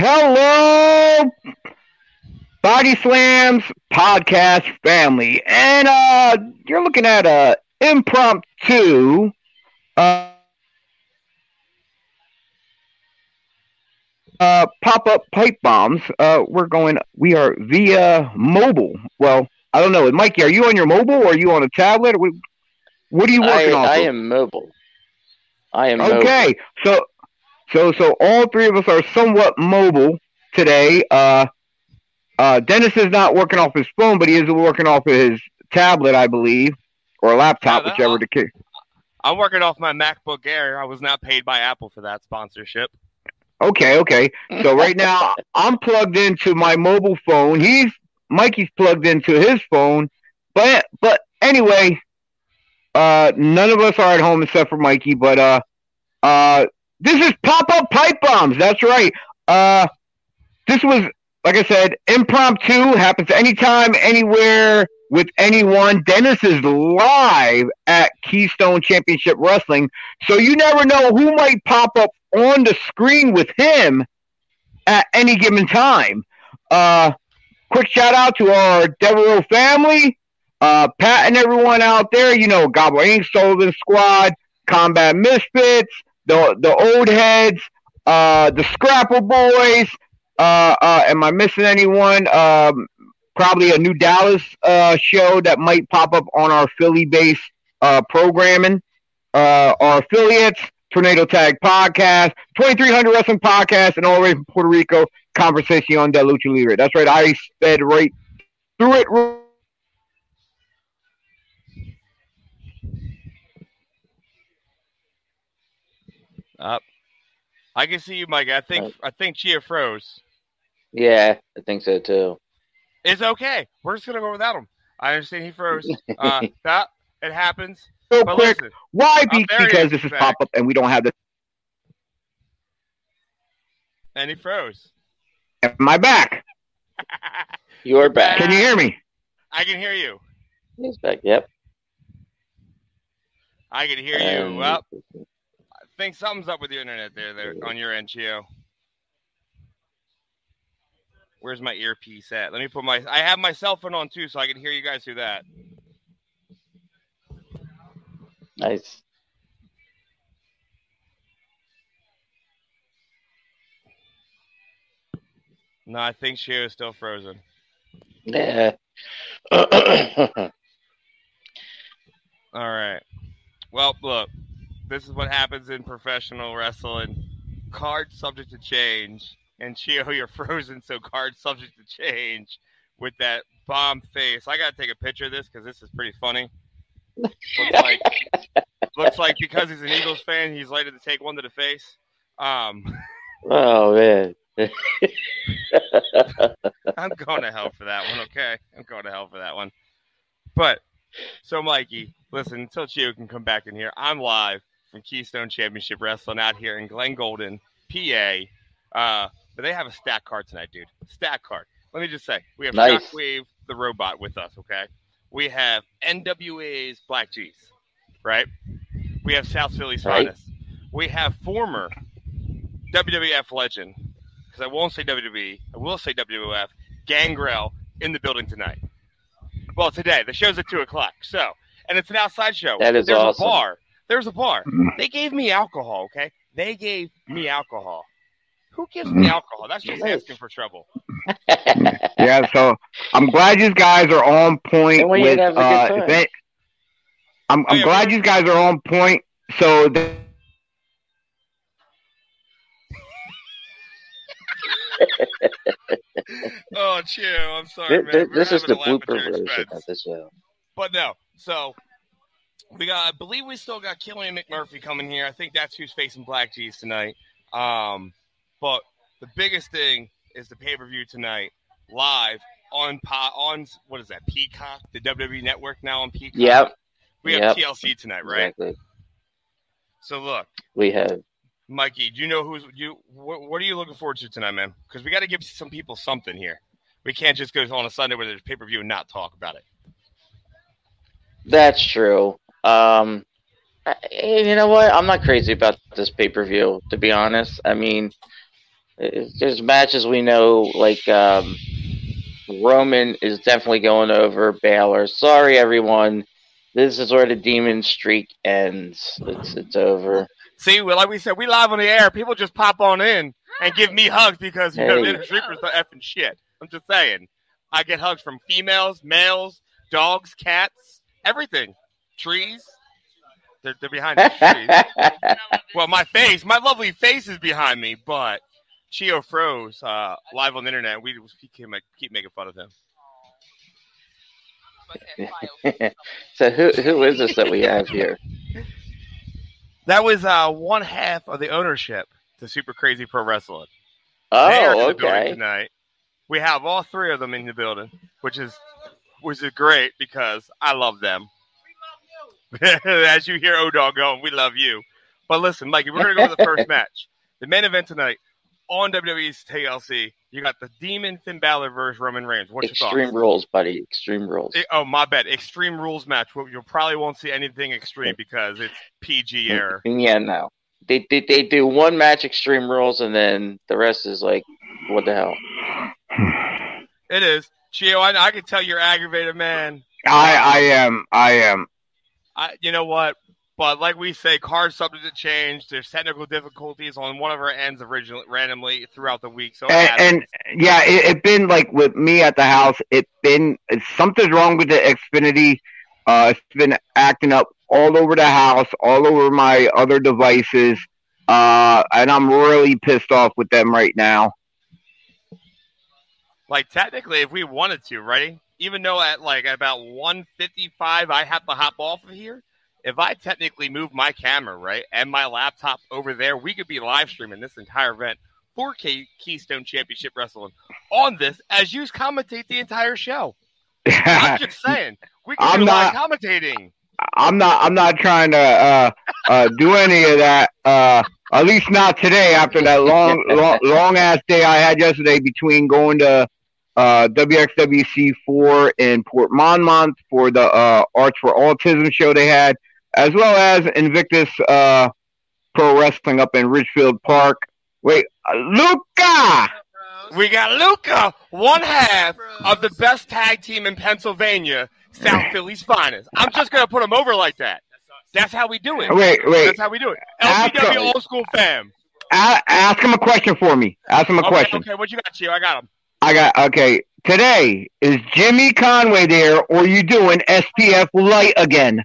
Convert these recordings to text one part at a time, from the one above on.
Hello, Body Slams podcast family, and uh, you're looking at a impromptu. Uh, uh, pop-up pipe bombs. Uh, we're going. We are via mobile. Well, I don't know. Mikey, are you on your mobile or are you on a tablet? What are you working I, on? I am mobile. I am Okay, so so so all three of us are somewhat mobile today. Uh, uh, Dennis is not working off his phone, but he is working off of his tablet, I believe, or laptop, Yeah, whichever the case. I'm working off my MacBook Air. I was not paid by Apple for that sponsorship. Okay, okay. So right now I'm plugged into my mobile phone. He's Mikey's plugged into his phone. But but anyway, uh none of us are at home except for Mikey, but uh uh this is pop up pipe bombs. That's right. Uh this was like I said, impromptu, happens anytime, anywhere, with anyone. Dennis is live at Keystone Championship Wrestling. So you never know who might pop up on the screen with him at any given time. Uh, quick shout out to our Devereaux family, uh, Pat and everyone out there. You know, Gobbler Inc., Sullivan Squad, Combat Misfits, the the old heads, uh, the Scrapper Boys. Uh, uh, am I missing anyone? Um, probably a new Dallas uh, show that might pop up on our Philly-based uh, programming. Uh, our affiliates, Tornado Tag Podcast, 2300 Wrestling Podcast, and all the way from Puerto Rico, Conversación de Lucha Libre. That's right, I sped right through it. Up. I can see you, Mike. I think I think Chio froze. Yeah, I think so too. It's okay. We're just gonna go without him. I understand he froze. Uh, that it happens. Real But quick, listen, why? Be- because this is pop up and we don't have the. and he froze. Am I back? You're back. Can you hear me? I can hear you. He's back. Yep. I can hear you. Um, Well, I think something's up with your internet there, there on your end, Chio. Where's my earpiece at? Let me put my. I have my cell phone on too, so I can hear you guys through that. nice. No, I think she is still frozen. Yeah. All right. Well, look, this is what happens in professional wrestling. Card subject to change. And Chio, you're frozen, so card subject to change with that bomb face. I got to take a picture of this because this is pretty funny. Looks like, looks like because he's an Eagles fan, he's likely to take one to the face. Um, oh man. I'm going to hell for that one, okay? I'm going to hell for that one. But, so Mikey, listen, until Chio can come back in here, I'm live from Keystone Championship Wrestling out here in Glenolden, PA. Uh, but they have a stack card tonight, dude. Stack card. Let me just say, we have Nice. Shockwave the robot with us, okay? We have NWA's BLK Jeez, right? We have South Philly's Right. finest. We have former WWF legend, because I won't say WWE, I will say WWF, Gangrel in the building tonight. Well, today the show's at two o'clock. So, and it's an outside show. That is There's awesome. a bar. There's a bar. Mhm. They gave me alcohol. Okay, they gave me alcohol. Who gives me alcohol? That's just asking for trouble. Yeah, so I'm glad you guys are on point And we with. have a good Uh, time. if it- I'm, Oh, I'm yeah, glad we- you guys are on point. So th- Oh, chill. I'm sorry, Th- man. th- We're this is the to laugh blooper version of the show. But no, so we got. I believe we still got Killian McMurphy coming here. I think that's who's facing BLK Jeez tonight. Um, but the biggest thing is the pay per view tonight, live on on what is that? Peacock, the WWE Network now on Peacock. Yep. We have Yep. TLC tonight, right? Exactly. So look, We have Mikey, do you know who's you? What, what are you looking forward to tonight, man? Because we got to give some people something here. We can't just go on a Sunday where there's pay per view and not talk about it. That's true. Um, you know what? I'm not crazy about this pay per view, to be honest. I mean, There's matches we know, like um, Roman is definitely going over Balor. Sorry, everyone. This is where the demon streak ends. It's it's over. See, well, like we said, we live on the air. People just pop on in and give me hugs because you know the Inner Reapers are effing shit. I'm just saying. I get hugs from females, males, dogs, cats, everything. Trees. They're, they're behind the trees. Well, my face, my lovely face is behind me, but Chio froze uh, live on the internet. We keep, keep making fun of him. so who who is this that we have here? That was uh, one half of the ownership to Super Crazy Pro Wrestling. They are in Oh, okay. Tonight, we have all three of them in the building, which is which is great because I love them. As you hear Odog going, we love you. But listen, Mike, we're gonna go to the first match. The main event tonight on WWE's TLC. You got the Demon Finn Balor versus Roman Reigns. What's your Extreme rules, buddy. Extreme rules. Eh, Oh my bad, Extreme Rules match. Well, you probably won't see anything extreme because it's PG error. Yeah, no. They, they they do one match Extreme rules, and then the rest is like, what the hell? It is. Chio, I, I can tell you're aggravated, man. I I am I am. I, you know what? But like we say, cards subject to change. There's technical difficulties on one of our ends originally, randomly throughout the week. So And, and yeah, it, it been like with me at the house. It been something's wrong with the Xfinity. Uh, it's been acting up all over the house, all over my other devices. Uh, and I'm really pissed off with them right now. like technically, if we wanted to, right? Even though at like about 155, I have to hop off of here. If I technically move my camera, right, and my laptop over there, we could be live streaming this entire event 4K Keystone Championship Wrestling on this as you commentate the entire show. I'm just saying, we can I'm do live not- commentating. I'm not. I'm not trying to uh, uh, do any of that. Uh, at least not today. After that long, long, long ass day I had yesterday between going to uh, WXWC four in Port Monmouth for the uh, Arts for Autism show they had, as well as Invictus uh, Pro Wrestling up in Ridgefield Park. Wait, uh, Luca. We got Luca, one half of the best tag team in Pennsylvania, South Philly's finest. I'm just gonna put him over like that. That's how we do it. Wait, wait. That's how we do it. LPW old school fam. Ask him a question for me. Ask him a Okay, question. okay, what you got, Chio? I got him. I got okay. Today is Jimmy Conway there, or you doing SPF light again?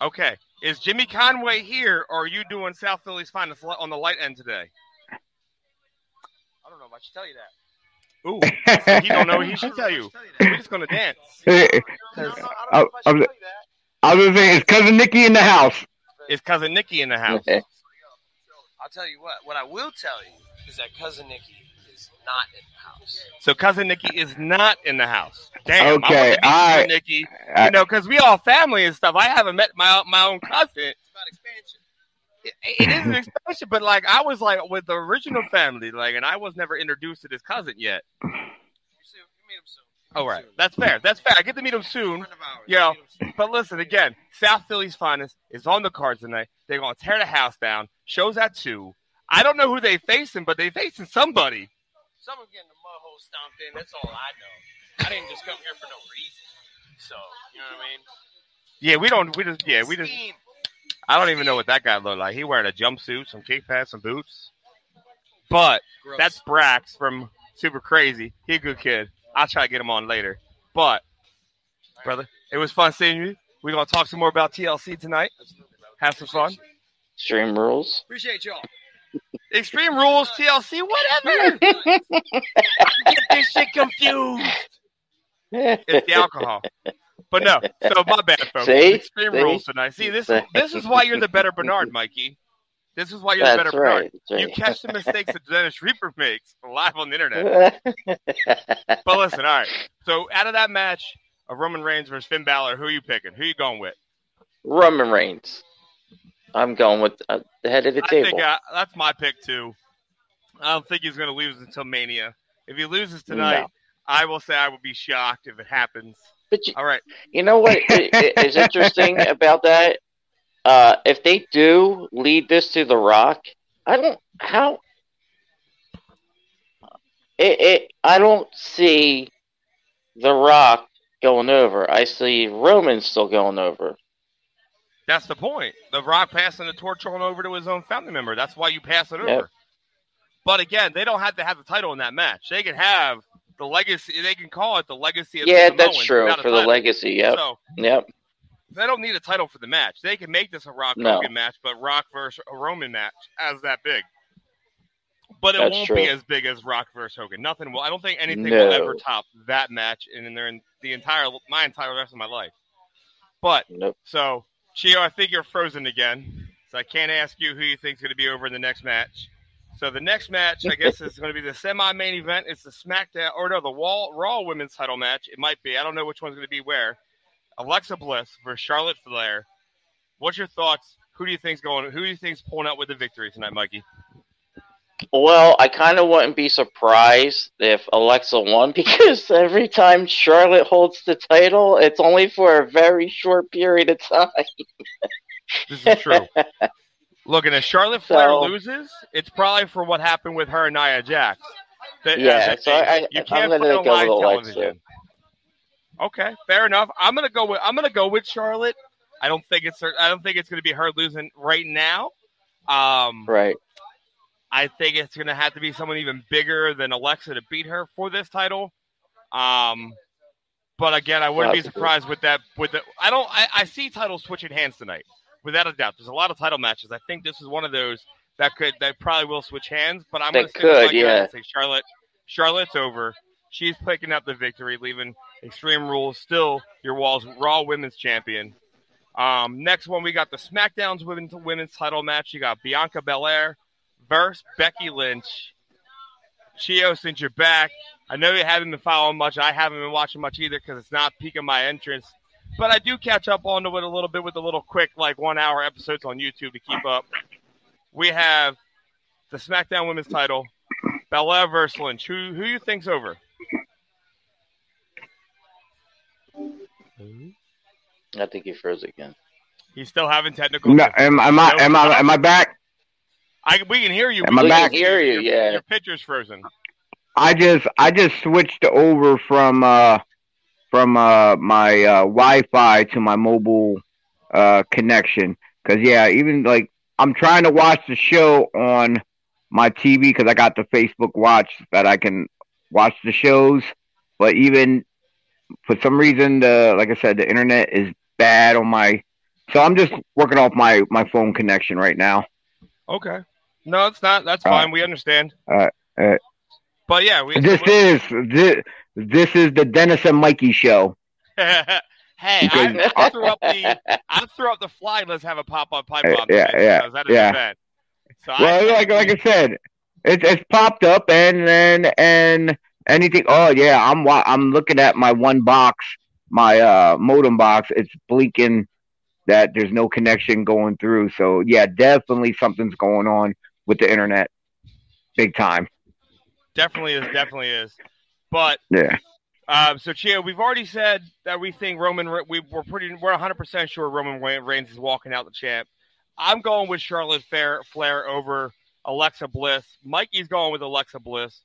Okay, is Jimmy Conway here, or are you doing South Philly's finest on the light end today? I don't know if I should tell you that. Ooh, he don't know. He should tell you. We're just gonna dance. Cause I, I was, I was saying, is cousin Nikki in the house? it's cousin Nikki in the house. I'll tell you what. What I will tell you is that cousin Nikki is not in the house. So cousin Nikki is not in the house. Damn. Okay, I want to meet I- cousin Nikki. I- You know, because we all family and stuff. I haven't met my my own cousin. It's about expansion. It, it is an expansion, but like I was like with the original family, like, and I was never introduced to this cousin yet. You see, you meet him soon. Oh right, that's fair. That's fair. I get to meet him soon. Friend of ours. Yeah. You meet him soon. But listen again, South Philly's finest is on the cards tonight. They're gonna tear the house down. Shows at two. I don't know who they facing, but they facing somebody. Someone getting the mud hole stomped in. That's all I know. I didn't just come here for no reason. So you know what I mean? Yeah, we don't. We just. Yeah, we just. I don't even know what that guy looked like. He wearing a jumpsuit, some kick pads, some boots. But Gross. that's Brax from Super Crazy. He a good kid. I'll try to get him on later. But brother, it was fun seeing you. We're gonna talk some more about TLC tonight. Have some fun. Stream rules. Appreciate y'all. Extreme Rules, TLC, whatever. Get this shit confused. It's the alcohol. But no, so my bad, folks. See? Extreme See? Rules tonight. See, this this is why you're the better Bernard, Mikey. This is why you're the better right. Bernard. That's You catch the mistakes that Dennis Reaper makes live on the internet. But listen, all right. So out of that match of Roman Reigns versus Finn Balor, who are you picking? Who are you going with? Roman Reigns. I'm going with uh, the head of the I table. think uh, that's my pick too. I don't think he's going to lose until Mania. If he loses tonight, No. I will say I would be shocked if it happens. but you, All right. you know what i- i- interesting about that? Uh, if they do lead this to The Rock, I don't how it, it I don't see The Rock going over. I see Roman still going over. That's the point. The Rock passing the torch on over to his own family member. That's why you pass it over. Yep. But again, they don't have to have the title in that match. They can have the legacy. They can call it the legacy of the Yeah, the that's true for the legacy. Yep, So yep. they don't need a title for the match. They can make this a Rock No. Hogan match, but Rock versus a Roman match as that big. But it That's won't true. be as big as Rock versus Hogan. Nothing will. I don't think anything will ever top that match in, in their the entire my entire rest of my life. But Nope. so Chio, I think you're frozen again. So I can't ask you who you think's going to be over in the next match. So the next match, I guess, is going to be the semi-main event. It's the SmackDown or no, the Wall, Raw Women's Title match. It might be. I don't know which one's going to be where. Alexa Bliss versus Charlotte Flair. What's your thoughts? Who do you think's going? Who do you think's pulling out with the victory tonight, Mikey? Well, I kind of wouldn't be surprised if Alexa won because every time Charlotte holds the title, it's only for a very short period of time. This is true. Look, and if Charlotte Flair So- loses, it's probably for what happened with her and Nia Jax. That- Yeah, so I- you I'm can't put it on go live with Alexa. Okay, fair enough. I'm gonna go with I'm gonna go with Charlotte. I don't think it's I don't think it's gonna be her losing right now. Um, right. I think it's going to have to be someone even bigger than Alexa to beat her for this title. Um, but again, I wouldn't be surprised with that. With the, I don't. I, I see titles switching hands tonight, without a doubt. There's a lot of title matches. I think this is one of those that could that probably will switch hands. But I'm going to That stick with my could, yeah. say Charlotte. Charlotte's over. She's picking up the victory, leaving Extreme Rules still your Wall's Raw Women's Champion. Um, next one, we got the SmackDown's women's women's title match. You got Bianca Belair versus Becky Lynch. Chio, since you're back, I know you haven't been following much. I haven't been watching much either because it's not peaking my interest. But I do catch up on to it a little bit with the little quick, like one hour episodes on YouTube to keep up. We have the SmackDown Women's title, Belair versus Lynch. Who who you think's over? I think he froze again. He's still having technical. No, am, am I am I am I back? I, we can hear you. Am I back? hear you, Your- yeah. Your picture's frozen. I just I just switched over from uh from uh my uh Wi-Fi to my mobile uh connection because yeah, even like I'm trying to watch the show on my TV because I got the Facebook Watch that I can watch the shows, but even for some reason the like I said the internet is bad on my so I'm just working off my my phone connection right now. Okay. No, it's not. That's fine. We understand. All right, all right. But yeah, we. This is this, this is the Dennis and Mikey show. hey, I, I threw up the I threw up the fly. Let's have a pop up pipe Uh, bomb. yeah, today yeah, that yeah. event. So Well, I, like like I said, it's it's popped up and and and anything. Oh yeah, I'm I'm looking at my one box, my uh modem box. It's blinking that there's no connection going through. So yeah, definitely something's going on with the internet, big time. definitely is, definitely is. But Yeah. um, so Chio, we've already said that we think Roman. We we're pretty. We're 100 percent sure Roman Reigns is walking out the champ. I'm going with Charlotte Flair, Flair over Alexa Bliss. Mikey's going with Alexa Bliss.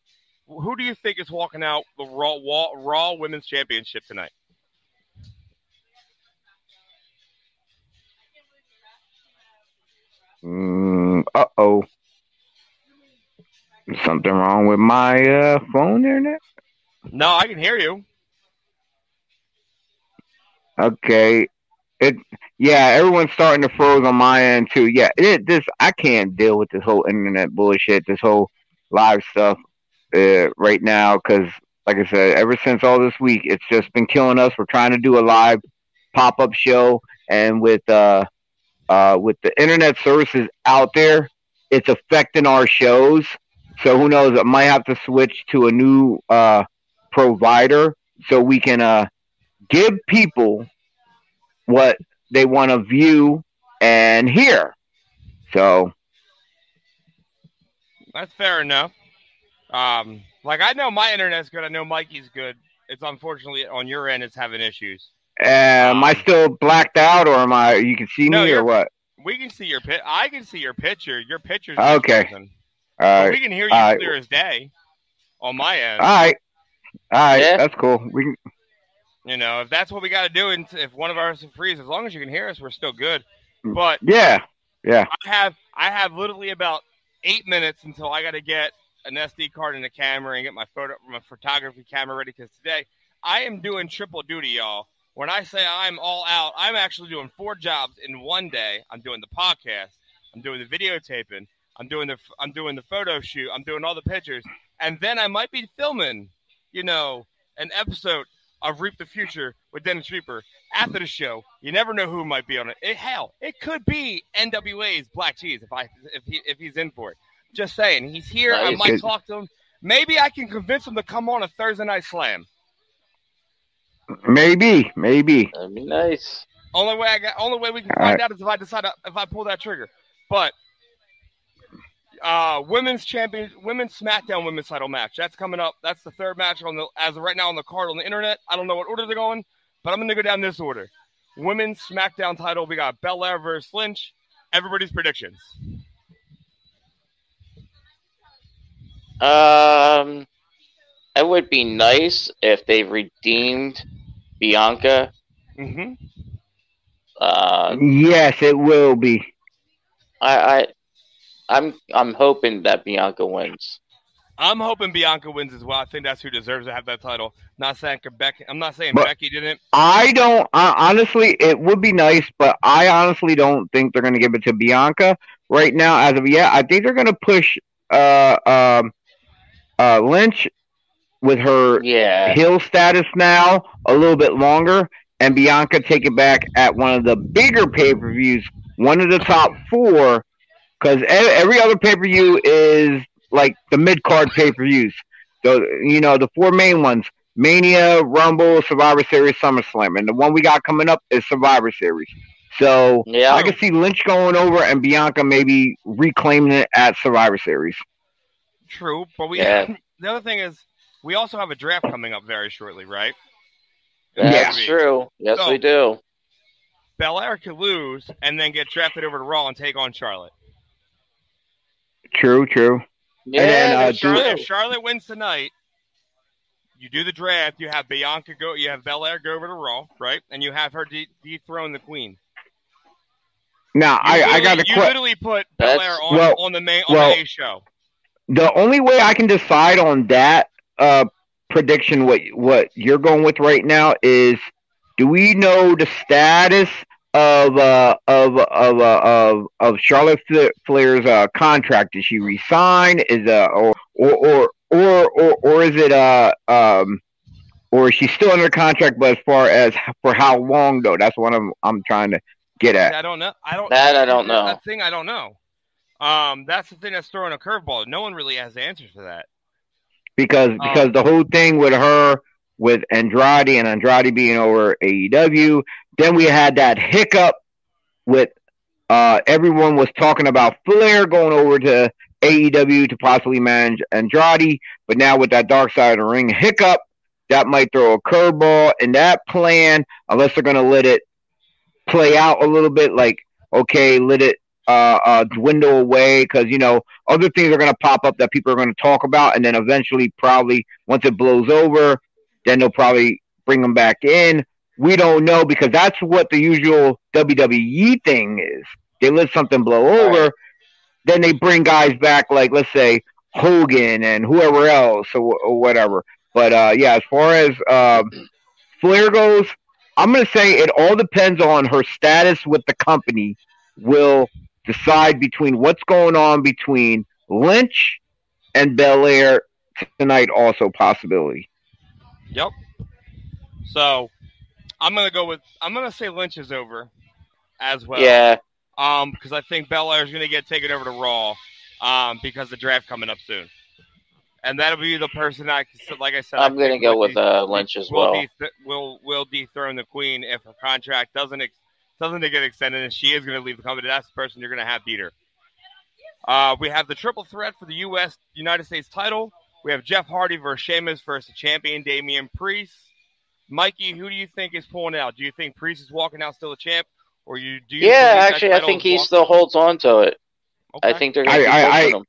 Who do you think is walking out the Raw, Raw, Raw Women's Championship tonight? Mm, uh oh. Something wrong with my uh phone internet? No, I can hear you. Okay. It yeah, everyone's starting to froze on my end too. Yeah, it this I can't deal with this whole internet bullshit, this whole live stuff uh, right now because, like I said, ever since all this week, it's just been killing us. We're trying to do a live pop up show, and with uh uh with the internet services out there, it's affecting our shows. So who knows? I might have to switch to a new uh provider so we can uh give people what they want to view and hear. So That's fair enough. Um, like I know my internet's good. I know Mikey's good. It's unfortunately on your end, it's having issues. uh, am I still blacked out, or am I? You can see No, me, or what? We can see your pit. I can see your picture. Your picture's Okay. frozen. All right. we can hear you All right. clear as day on my end. All right, all right, Yeah. that's cool. We can, You know, if that's what we got to do, and if one of ours frees, as long as you can hear us, we're still good. Mm. But yeah, yeah. I have I have literally about eight minutes until I got to get an SD card and a camera and get my photo my photography camera ready. Because today I am doing triple duty, y'all. When I say I'm all out, I'm actually doing four jobs in one day. I'm doing the podcast, I'm doing the videotaping, I'm doing the I'm doing the photo shoot, I'm doing all the pictures, and then I might be filming, you know, an episode of Reap the Future with Dennis Reaper after the show. You never know who might be on it. it hell, it could be NWA's Black Cheese if I if he if he's in for it. Just saying, he's here. I Nice. might talk to him. Maybe I can convince him to come on a Thursday night slam. Maybe, maybe. That'd be nice. Only way I got, only way we can All find right. out is if I decide to, if I pull that trigger. But uh, women's champion, women's SmackDown women's title match. That's coming up. That's the third match on the as of right now on the card on the internet. I don't know what order they're going, but I'm going to go down this order. Women's SmackDown title. We got Belair versus Lynch. Everybody's predictions. Um, it would be nice if they redeemed Bianca. Mm-hmm. Uh, Yes, it will be. I, I, I'm, I'm hoping that Bianca wins. I'm hoping Bianca wins as well. I think that's who deserves to have that title. Not saying Becky. I'm not saying But- Becky didn't. I don't uh, honestly. It would be nice, but I honestly don't think they're going to give it to Bianca right now. As of yet, I think they're going to push uh, um, uh, Lynch with her Yeah, heel status now a little bit longer, and Bianca take it back at one of the bigger pay per views, one of the top four, because every other pay per view is like the mid card pay per views. So you know the four main ones: Mania, Rumble, Survivor Series, SummerSlam, and the one we got coming up is Survivor Series. So yeah. I can see Lynch going over and Bianca maybe reclaiming it at Survivor Series. True, but we. Yeah. the other thing is, we also have a draft coming up very shortly, right? That's Yeah. true. Yes, So- we do. Belair could lose and then get drafted over to Raw and take on Charlotte. True, true. Yeah, then, uh, If Charlotte, true. if Charlotte wins tonight, you do the draft. You have Bianca go. You have Belair go over to Raw, right? And you have her de- dethrone the Queen. Now You I, I got to literally- You question. literally put That's- Belair on Well- on the main on well- the A show. the only way I can decide on that uh, prediction, what what you're going with right now, is do we know the status of uh, of of uh, of of Charlotte Flair's uh, contract? Did she resign? Is uh or or or or or, or is it uh um or is she still under contract? But as far as for how long though, that's what I'm I'm trying to get at. I don't know. I don't. That I don't know. That thing I don't know. Um, that's the thing that's throwing a curveball. No one really has the answers for that. because Oh. because the whole thing with her with Andrade and Andrade being over AEW, then we had that hiccup with uh everyone was talking about Flair going over to AEW to possibly manage Andrade, but now with that Dark Side of the Ring hiccup, that might throw a curveball. In that plan unless they're going to let it play out a little bit like okay, let it uh, uh, dwindle away because you know other things are going to pop up that people are going to talk about, and then eventually, probably once it blows over, then they'll probably bring them back in. We don't know because that's what the usual WWE thing is. They let something blow over, then they bring guys back, like let's say Hogan and whoever else or, or whatever. But uh, yeah, as far as uh, Flair goes, I'm going to say it all depends on her status with the company. Will decide between what's going on between Lynch and Belair tonight. Also, possibility. Yep. So I'm gonna go with I'm gonna say Lynch is over as well. yeah, Um, because I think Belair is gonna get taken over to Raw. Um, because the draft coming up soon, and that'll be the person I like I said. I I'm gonna go with uh, Lynch as will well. de- will will dethrone the Queen if her contract doesn't ex- doesn't get extended, and she is going to leave the company. That's the person you're going to have beat her. Uh, we have the triple threat for the U.S. United States title. We have Jeff Hardy versus Sheamus versus the champion Damian Priest. Mikey, who do you think is pulling out? Do you think Priest is walking out still a champ, or you do? You Yeah, actually, I think he walk- still holds on to it. I think they're going I- to I- I- him.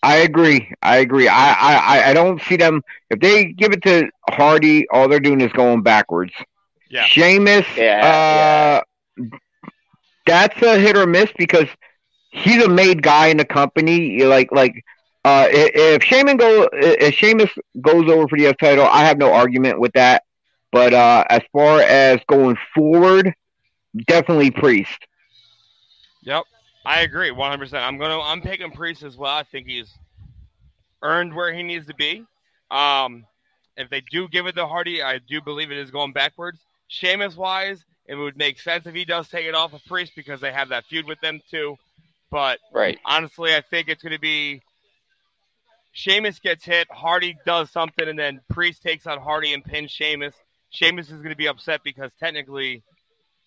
I agree. I agree. I, I, I don't see them if they give it to Hardy. All they're doing is going backwards. Yeah. Sheamus, Yeah, uh, that's a hit or miss because he's a made guy in the company. Like like uh, if Sheamus go if Sheamus goes over for the U.S. title, I have no argument with that. But uh, as far as going forward, definitely Priest. Yep, I agree, one hundred percent. I'm gonna I'm picking Priest as well. I think he's earned where he needs to be. Um, if they do give it to Hardy, I do believe it is going backwards. Sheamus wise, it would make sense if he does take it off of Priest because they have that feud with them too. But Right. honestly, I think it's going to be Sheamus gets hit, Hardy does something, and then Priest takes on Hardy and pins Sheamus. Sheamus is going to be upset because technically,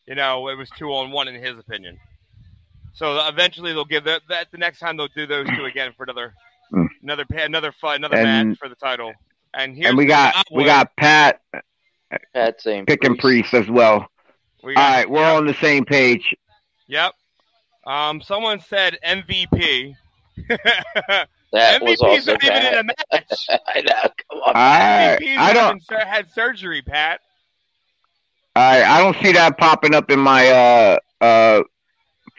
you know, it was two on one in his opinion. So eventually they'll give that, that the next time they'll do those two again for another Mm. another pa- another fight another And- match for the title. And here's And we got we got Pat Pat same picking Priest as well. We All got- right, we're yep, on the same page. Yep. Um, someone said MVP. That was MVP's also not even in a match. I know. Come on. I MVP's I don't having had surgery, Pat. I I don't see that popping up in my uh uh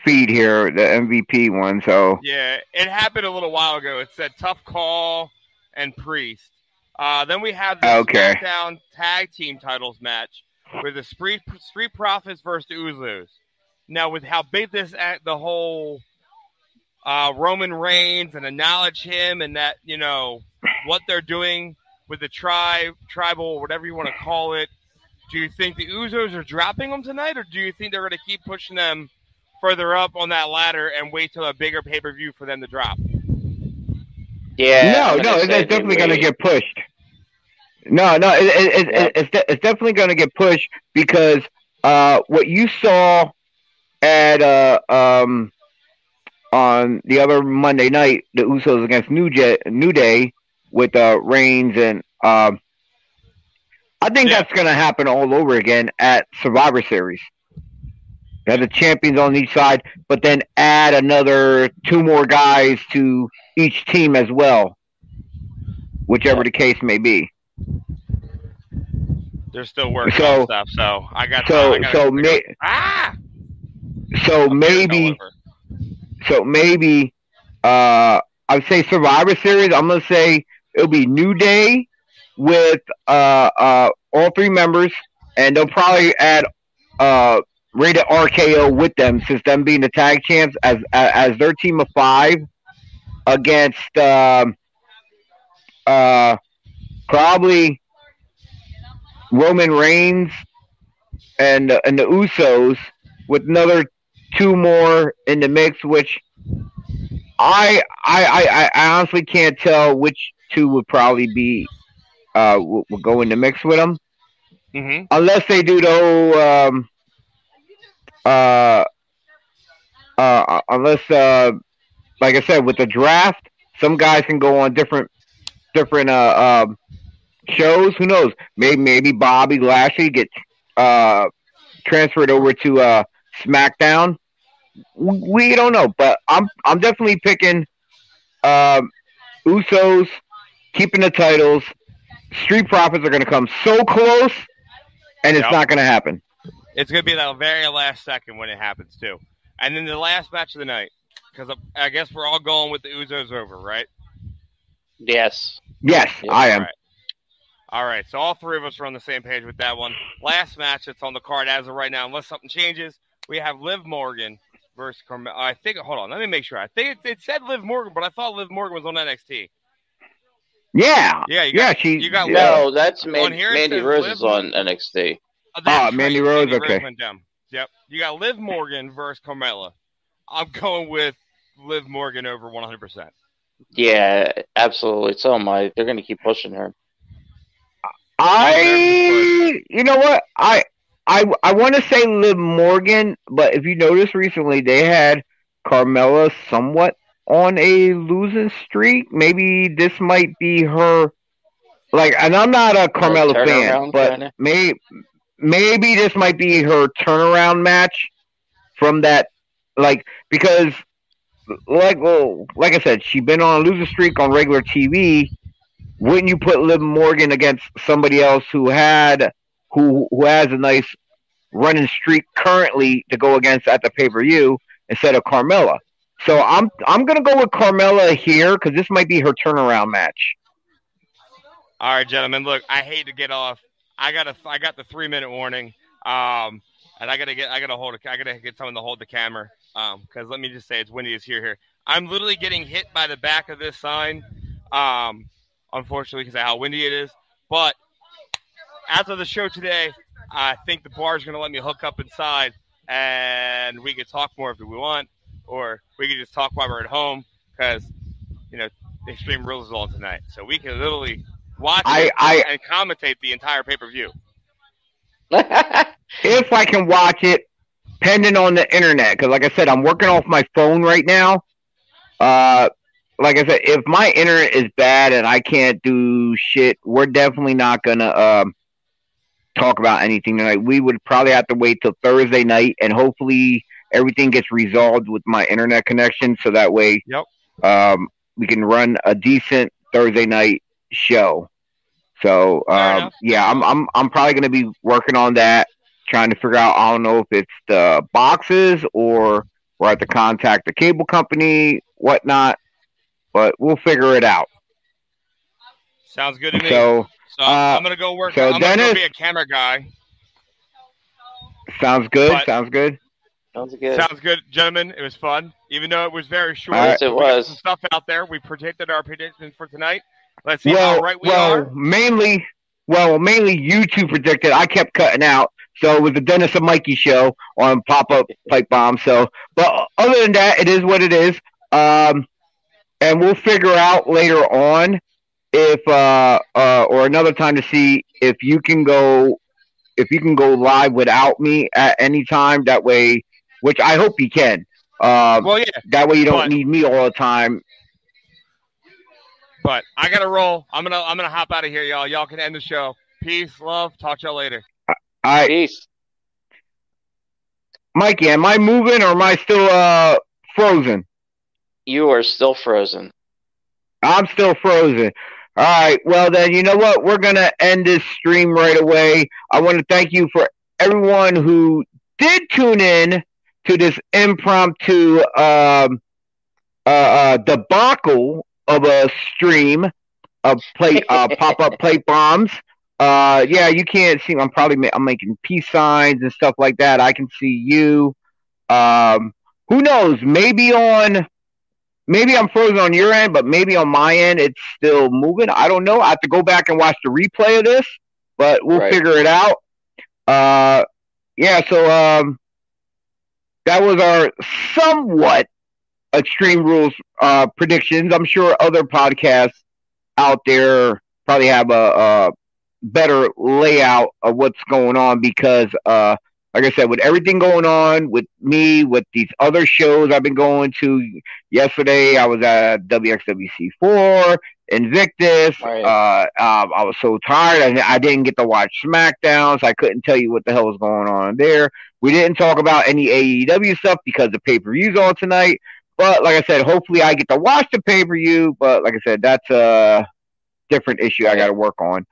feed here, the MVP one. So Yeah, it happened a little while ago. It said tough call and priest. Uh, then we have the Okay. SmackDown Tag Team Titles match with the Street Street Profits versus the Usos. Now, with how big this act, the whole uh, Roman Reigns and acknowledge him and that you know what they're doing with the tribe, tribal, whatever you want to call it. Do you think the Usos are dropping them tonight, or do you think they're going to keep pushing them further up on that ladder and wait till a bigger pay per view for them to drop? Yeah. no, no, gonna it's definitely going to get pushed. No, no, it, it, it, Yeah. it's de- it's definitely going to get pushed because uh, what you saw at uh, um, on the other Monday night, the Usos against New J- New Day with uh, Reigns and um, I think Yeah. that's going to happen all over again at Survivor Series. Have the champions on each side, but then add another two more guys to each team as well, whichever the case may be. They're still working So- stuff, so I got So, I so, ah, so maybe. So maybe, uh, I would say Survivor Series. I'm gonna say it'll be New Day with uh uh all three members, and they'll probably add uh rated RKO with them, since them being the tag champs as as, their team of five against um uh probably Roman Reigns and and the Usos with another two more in the mix, which I I I, I honestly can't tell which two would probably be uh will, will go in the mix with them Mhm. unless they do the whole um uh uh unless uh like I said with the draft some guys can go on different different uh um shows. Who knows? Maybe maybe Bobby Lashley gets uh transferred over to uh SmackDown we don't know but I'm I'm definitely picking um Usos keeping the titles Street Profits are going to come so close and it's Yep. not going to happen It's gonna be the very last second when it happens too, and then the last match of the night because I guess we're all going with the Usos over, right? Yes. Yes, Yeah, I am. All right. All right, so all three of us are on the same page with that one. Last match that's on the card as of right now, unless something changes, we have Liv Morgan versus Carmella. I think. Hold on, let me make sure. I think it, it said Liv Morgan, but I thought Liv Morgan was on NXT. Yeah, Yeah, you yeah. She you got yeah. No, that's On Mandy, here Mandy Rose Liv is on NXT. Oh, that's Ah, Mandy right. Rose, Mandy okay. went down. Yep. You got Liv Morgan versus Carmella. I'm going with Liv Morgan over 100%. Yeah, absolutely. So am I. They're going to keep pushing her. I, you know what? I, I, I want to say Liv Morgan, but if you notice recently, they had Carmella somewhat on a losing streak. Maybe this might be her. Like, and I'm not a Carmella fan, but kinda? may, maybe this might be her turnaround match from that. Like, because like well, like I said, she's been on a losing streak on regular TV. Wouldn't you put Liv Morgan against somebody else who had who who has a nice running streak currently to go against at the pay per view instead of Carmella? So I'm I'm gonna go with Carmella here because this might be her turnaround match. All right, gentlemen. Look, I hate to get off. I got a I got the three minute warning. Um, and I gotta get I gotta hold I gotta get someone to hold the camera. Um, because let me just say it's windy as here here. I'm literally getting hit by the back of this sign. Um, unfortunately because of how windy it is. But after the show today, I think the bar is gonna let me hook up inside and we can talk more if we want, or we can just talk while we're at home because you know the Extreme Rules is on tonight, so we can literally watch I- it I- and commentate the entire pay per view. if I can watch it, pending on the internet. Because, like I said, I'm working off my phone right now. Uh, like I said, if my internet is bad and I can't do shit, we're definitely not gonna um, talk about anything tonight. We would probably have to wait till Thursday night, and hopefully everything gets resolved with my internet connection, so that way, Yep. um, we can run a decent Thursday night show. So um, yeah, I'm I'm I'm probably gonna be working on that, trying to figure out. I don't know if it's the boxes or we're have to contact the cable company, whatnot, but we'll figure it out. Sounds good to me. So So uh, I'm gonna go work. so I'm gonna go be a camera guy. sounds good. But- sounds good. Sounds good. Sounds good, gentlemen. It was fun, even though it was very short. All right. Yes, it was. some stuff out there. We predicted our predictions for tonight. Let's see well, how right we well, are. mainly, well, mainly you two predicted. I kept cutting out, so it was the Dennis and Mikey show on Pop Up Pipe Bomb. So, but other than that, it is what it is. Um, and we'll figure out later on if, uh, uh, or another time to see if you can go, if you can go live without me at any time. That way, which I hope you can. Um, Well, yeah, that way you don't but- need me all the time. but I gotta roll. I'm gonna I'm gonna hop out of here, y'all. Y'all can end the show. Peace, love. Talk to y'all later. All right. Peace. Mikey, am I moving or am I still uh frozen? You are still frozen. I'm still frozen. All right. Well, then, you know what? We're going to end this stream right away. I want to thank you for everyone who did tune in to this impromptu um, uh, uh, debacle of a stream of plate uh, pop up plate bombs. Uh, yeah, you can't see. I'm probably ma- I'm making peace signs and stuff like that. I can see you. Um, who knows? Maybe on maybe I'm frozen on your end, but maybe on my end it's still moving. I don't know. I have to go back and watch the replay of this, but we'll Right. figure it out. Uh, yeah. So um, that was our somewhat extreme rules uh predictions. I'm sure other podcasts out there probably have a, a better layout of what's going on because uh like I said, with everything going on with me, with these other shows I've been going to, yesterday I was at WXWC4, Invictus. Right. Uh, um, I was so tired. I, I didn't get to watch SmackDown, so I couldn't tell you what the hell was going on there. We didn't talk about any AEW stuff because the pay per view's on tonight. But like I said, hopefully I get to watch the pay per view. But like I said, that's a different issue I got to work on.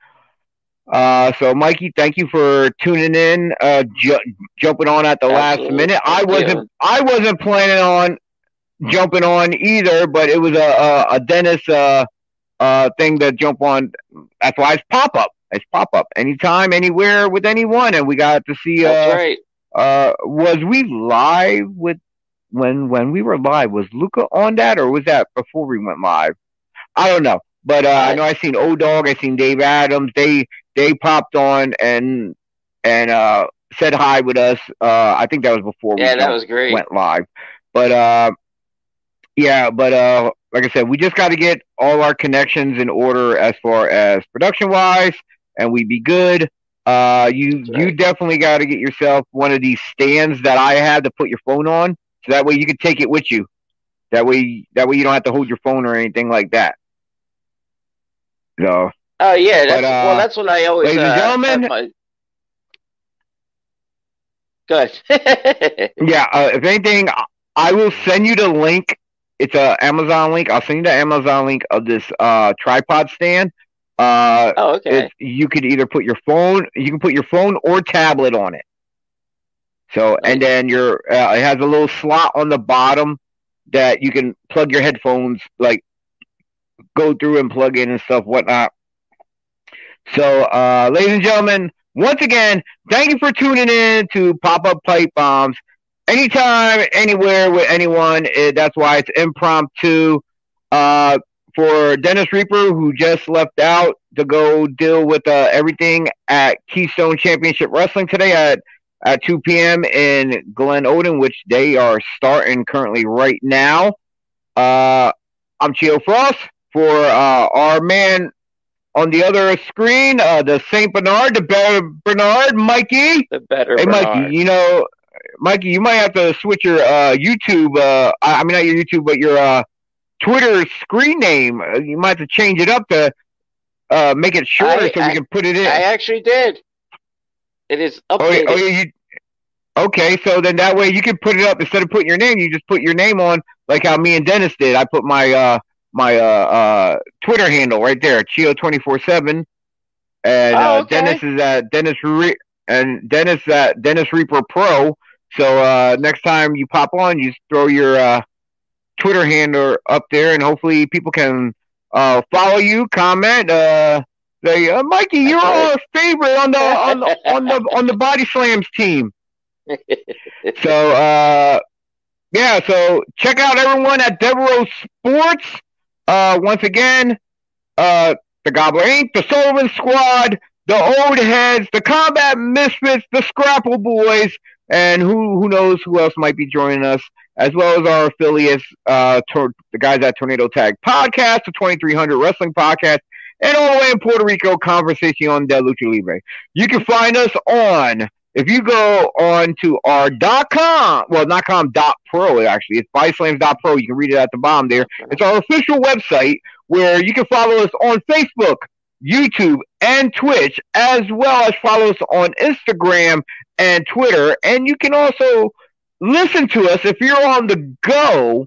Uh, so Mikey, thank you for tuning in, uh, ju- jumping on at the last minute. I wasn't, I wasn't planning on jumping on either, but it was a, a, a Dennis, uh, uh, thing to jump on. That's why it's pop up. It's pop up anytime, anywhere with anyone. And we got to see, That's uh, right. uh, was we live with when when we were live? Was Luca on that, or was that before we went live? I don't know, but uh, I know I seen O Dog, I seen Dave Adams. They they popped on and and uh, said hi with us. Uh, I think that was before we Yeah, that was great. went live. But uh, yeah, but uh, like I said, we just got to get all our connections in order as far as production wise, and we'd be good. Uh, you That's you definitely got to get yourself one of these stands that I had to put your phone on, so that way you can take it with you. That way, that way you don't have to hold your phone or anything like that. Oh yeah, that's, But, uh, well, that's what I always. ladies and uh, gentlemen- my... Good. yeah, uh, if anything, I- will send you the link it's a Amazon link. I'll send you the Amazon link of this uh, tripod stand. Uh, Oh, okay. it, you could either put your phone, you can put your phone or tablet on it. So, and then your uh, it has a little slot on the bottom that you can plug your headphones, like go through and plug in and stuff, whatnot. So, uh, ladies and gentlemen, once again, thank you for tuning in to Pop Up Pipe Bombs. Anytime, anywhere with anyone. eh, that's why it's impromptu. Uh, for Dennis Reaper, who just left out to go deal with uh, everything at Keystone Championship Wrestling today at at 2 p.m. in Glenolden, which they are starting currently right now. Uh, I'm Chio Frost for uh, our man on the other screen, uh, the Saint Bernard, the better Bernard, Mikey. The better Hey, Bernard. Mikey, you know, Mikey, you might have to switch your uh, YouTube. Uh, I mean, not your YouTube, but your uh, Twitter screen name. Uh, You might have to change it up to uh, make it shorter I- so I- we can put it in. I actually did. It is oh, yeah, updated. oh, yeah, you. Okay, so then that way you can put it up instead of putting your name, you just put your name on, like how me and Dennis did. I put my uh my uh uh Twitter handle right there, Chio twenty four seven, and Oh, uh. Dennis is at Dennis Re- and Dennis at Dennis Reaper Pro. So uh next time you pop on, you throw your uh Twitter handle up there, and hopefully people can uh follow you, comment, uh. Say, uh, Mikey, you're our favorite on the on the on the on the Body Slams team. So uh yeah, so check out everyone at Devereaux Sports. Uh once again, uh the Gobbler Inc., the Sullivan Squad, the Old Heads, the Combat Misfits, the Scrapple Boys, and who who knows who else might be joining us, as well as our affiliates, uh tor- the guys at Tornado Tag Podcast, the 2300 Wrestling Podcast, and all the way in Puerto Rico, Conversation on de Lucha Libre. You can find us on if you go on to our dot com, well, not com dot pro, actually, it's byslams dot pro. You can read it at the bottom there. It's our official website where you can follow us on Facebook, YouTube, and Twitch, as well as follow us on Instagram and Twitter. And you can also listen to us if you're on the go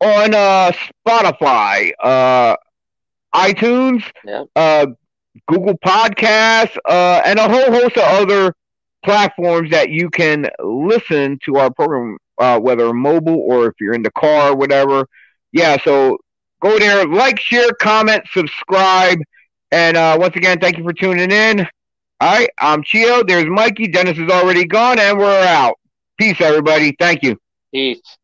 on uh, Spotify, uh, iTunes, Yep. uh, Google Podcasts, uh, and a whole host of other platforms that you can listen to our program, uh, whether mobile or if you're in the car or whatever. Yeah, so go there, like, share, comment, subscribe. And uh, once again, thank you for tuning in. All right, I'm Chio. There's Mikey. Dennis is already gone, and we're out. Peace, everybody. Thank you. Peace.